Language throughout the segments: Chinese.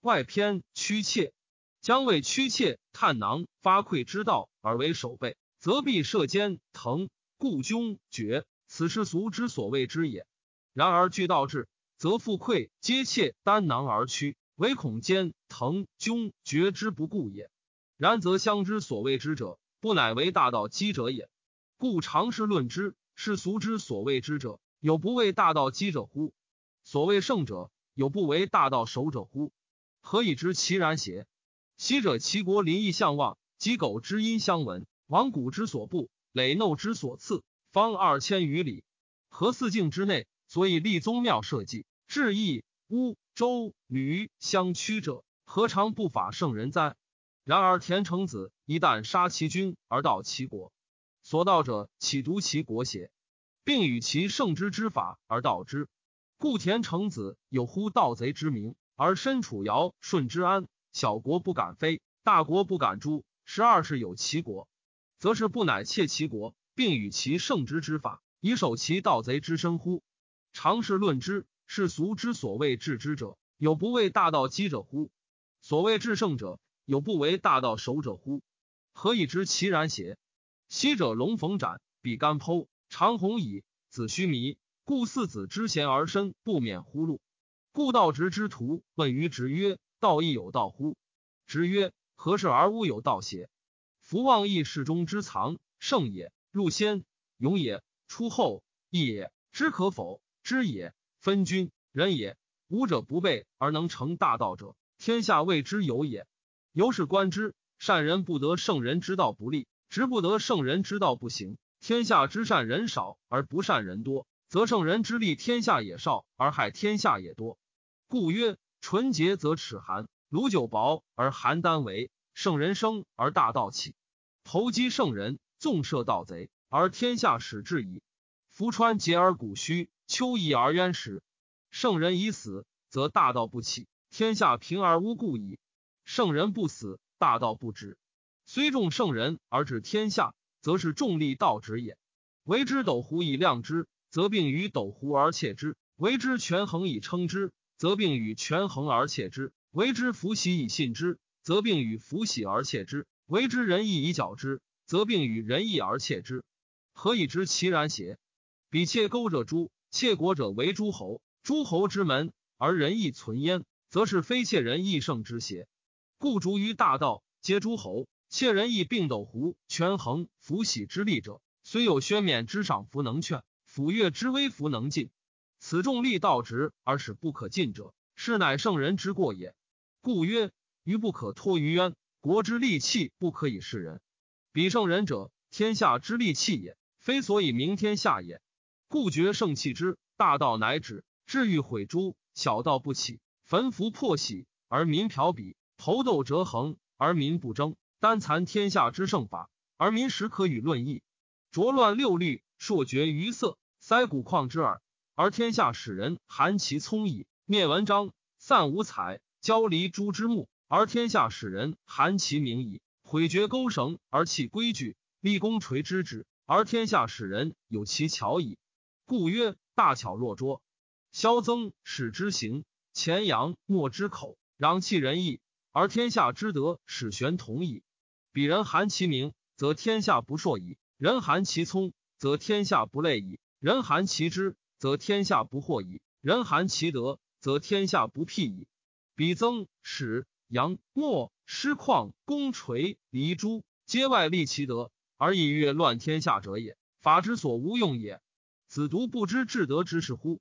外偏屈切，将为屈切探囊发溃之道而为守备，则必射肩疼，故胸绝。此世俗之所谓之也。然而据道治，则腹溃皆切丹囊而屈，唯恐肩疼胸绝之不顾也。然则相之所谓之者，不乃为大道积者也。故常事论之，世俗之所谓之者，有不为大道积者乎？所谓圣者，有不为大道守者乎？何以知其然邪？昔者齐国邻邑相望，鸡狗之音相闻，王谷之所布，累耨之所赐，方二千余里。何四境之内，所以立宗庙社稷，治邑乌周闾相趋者，何尝不法圣人哉？然而田成子一旦杀其君而盗其国，所盗者岂独其国邪？并与其圣之之法而盗之。故田成子有乎盗贼之名，而身处尧舜之安，小国不敢非，大国不敢诛。十二世有其国，则是不乃窃其国，并与其圣之之法，以守其盗贼之身乎？常事论之，世俗之所谓治之者，有不为大道积者乎？所谓治圣者，有不为大道守者乎？何以知其然邪？昔者龙逢斩，比干剖，长虹蚁，子虚弥。故四子之贤而身不免乎禄。故道直之徒问于直曰：“道亦有道乎？”直曰：“何事而无有道邪？”夫望义事中之藏，圣也；入先，勇也；出后，义也。知可否？知也。分君人也。武者不备而能成大道者，天下谓之有也。由是观之，善人不得圣人之道不立，直不得圣人之道不行。天下之善人少而不善人多。则圣人之利天下也少，而害天下也多。故曰：纯洁则齿寒，炉酒薄而邯郸为。圣人生而大道起，投机圣人，纵摄盗贼，而天下始至矣。夫川节而谷虚，秋夷而渊实。圣人已死，则大道不起，天下平而无故矣。圣人不死，大道不止。虽众圣人而治天下，则是重利道止也。为之斗乎以量之。则并于斗乎而窃之，为之权衡以称之；则并与权衡而窃之，为之福喜以信之；则并与福喜而窃之，为之仁义以矫之；则并与仁义而窃之。何以知其然邪？彼窃钩者诛，窃国者为诸侯，诸侯之门而仁义存焉，则是非窃人义胜之邪？故逐于大道，皆诸侯窃仁义并斗乎权衡福喜之利者，虽有宣冕之赏弗能劝。抚越之威弗能尽，此众力道直而使不可尽者，是乃圣人之过也。故曰：鱼不可脱于渊，国之利器不可以示人。彼圣人者，天下之利器也，非所以明天下也。故绝圣器之大道乃止，至欲毁诸小道不起，焚符破玺而民嫖鄙，投斗折衡而民不争，单残天下之圣法，而民实可与论议，浊乱六律，朔绝于色。塞谷旷之耳，而天下使人含其聪矣；灭文章，散五彩，交离诸之目，而天下使人含其名矣；毁绝钩绳而弃规矩，立功垂之之，而天下使人有其巧矣。故曰：大巧若拙。萧增使之行，前阳莫之口，攘弃仁义，而天下之德使玄同矣。彼人含其名，则天下不硕矣；人含其聪，则天下不累矣。人含其知，则天下不惑矣；人含其德，则天下不辟矣。比曾使杨莫师旷公垂黎诸，皆外立其德，而以悦乱天下者也。法之所无用也。子独不知至德之事乎？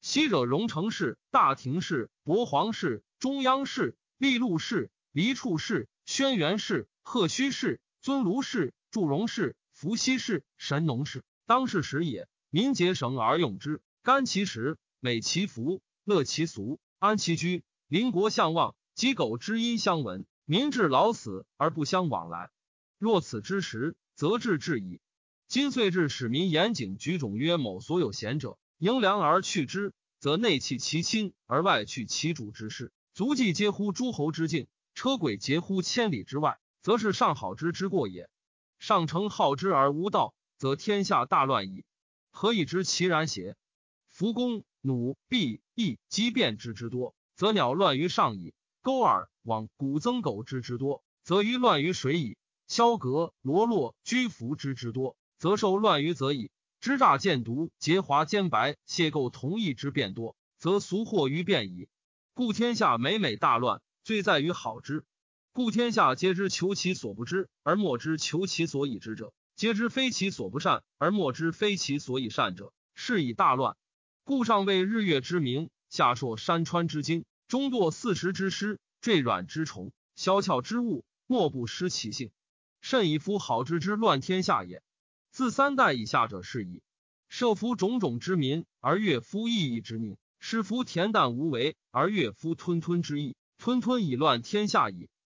昔者荣成氏、大庭氏、伯皇氏、中央氏、利禄氏、黎处氏、轩辕氏、贺胥氏、尊卢氏、祝融氏、伏羲氏、神农氏，当世时也。民结绳而用之，甘其食，美其服，乐其俗，安其居。邻国相望，鸡狗之音相闻，民至老死而不相往来。若此之时，则治治矣。今岁至使民严谨举种曰：某所有贤者，迎良而去之，则内弃其亲而外去其主之事，足迹皆乎诸侯之境，车轨皆乎千里之外，则是上好之之过也。上承好之而无道，则天下大乱矣。何以知其然邪？夫公弩、弊、易、机变之之多，则鸟乱于上矣。钩耳往古增狗之之多，则鱼乱于水矣；萧格罗络居服之之多，则受乱于则矣。支诈见毒，结华兼白，谢构同义之变多，则俗惑于变矣。故天下每每大乱，罪在于好之。故天下皆知求其所不知，而莫知求其所以知者；皆知非其所不善，而莫知非其所以善者。是以大乱。故上谓日月之明，下朔山川之精，中堕四时之师，坠软之虫，消窍之物，莫不失其性。甚以夫好之之乱天下也。自三代以下者是矣。设夫种种之民，而乐夫意义之宁；施夫恬淡无为，而乐夫吞吞之意。吞吞以乱天下矣。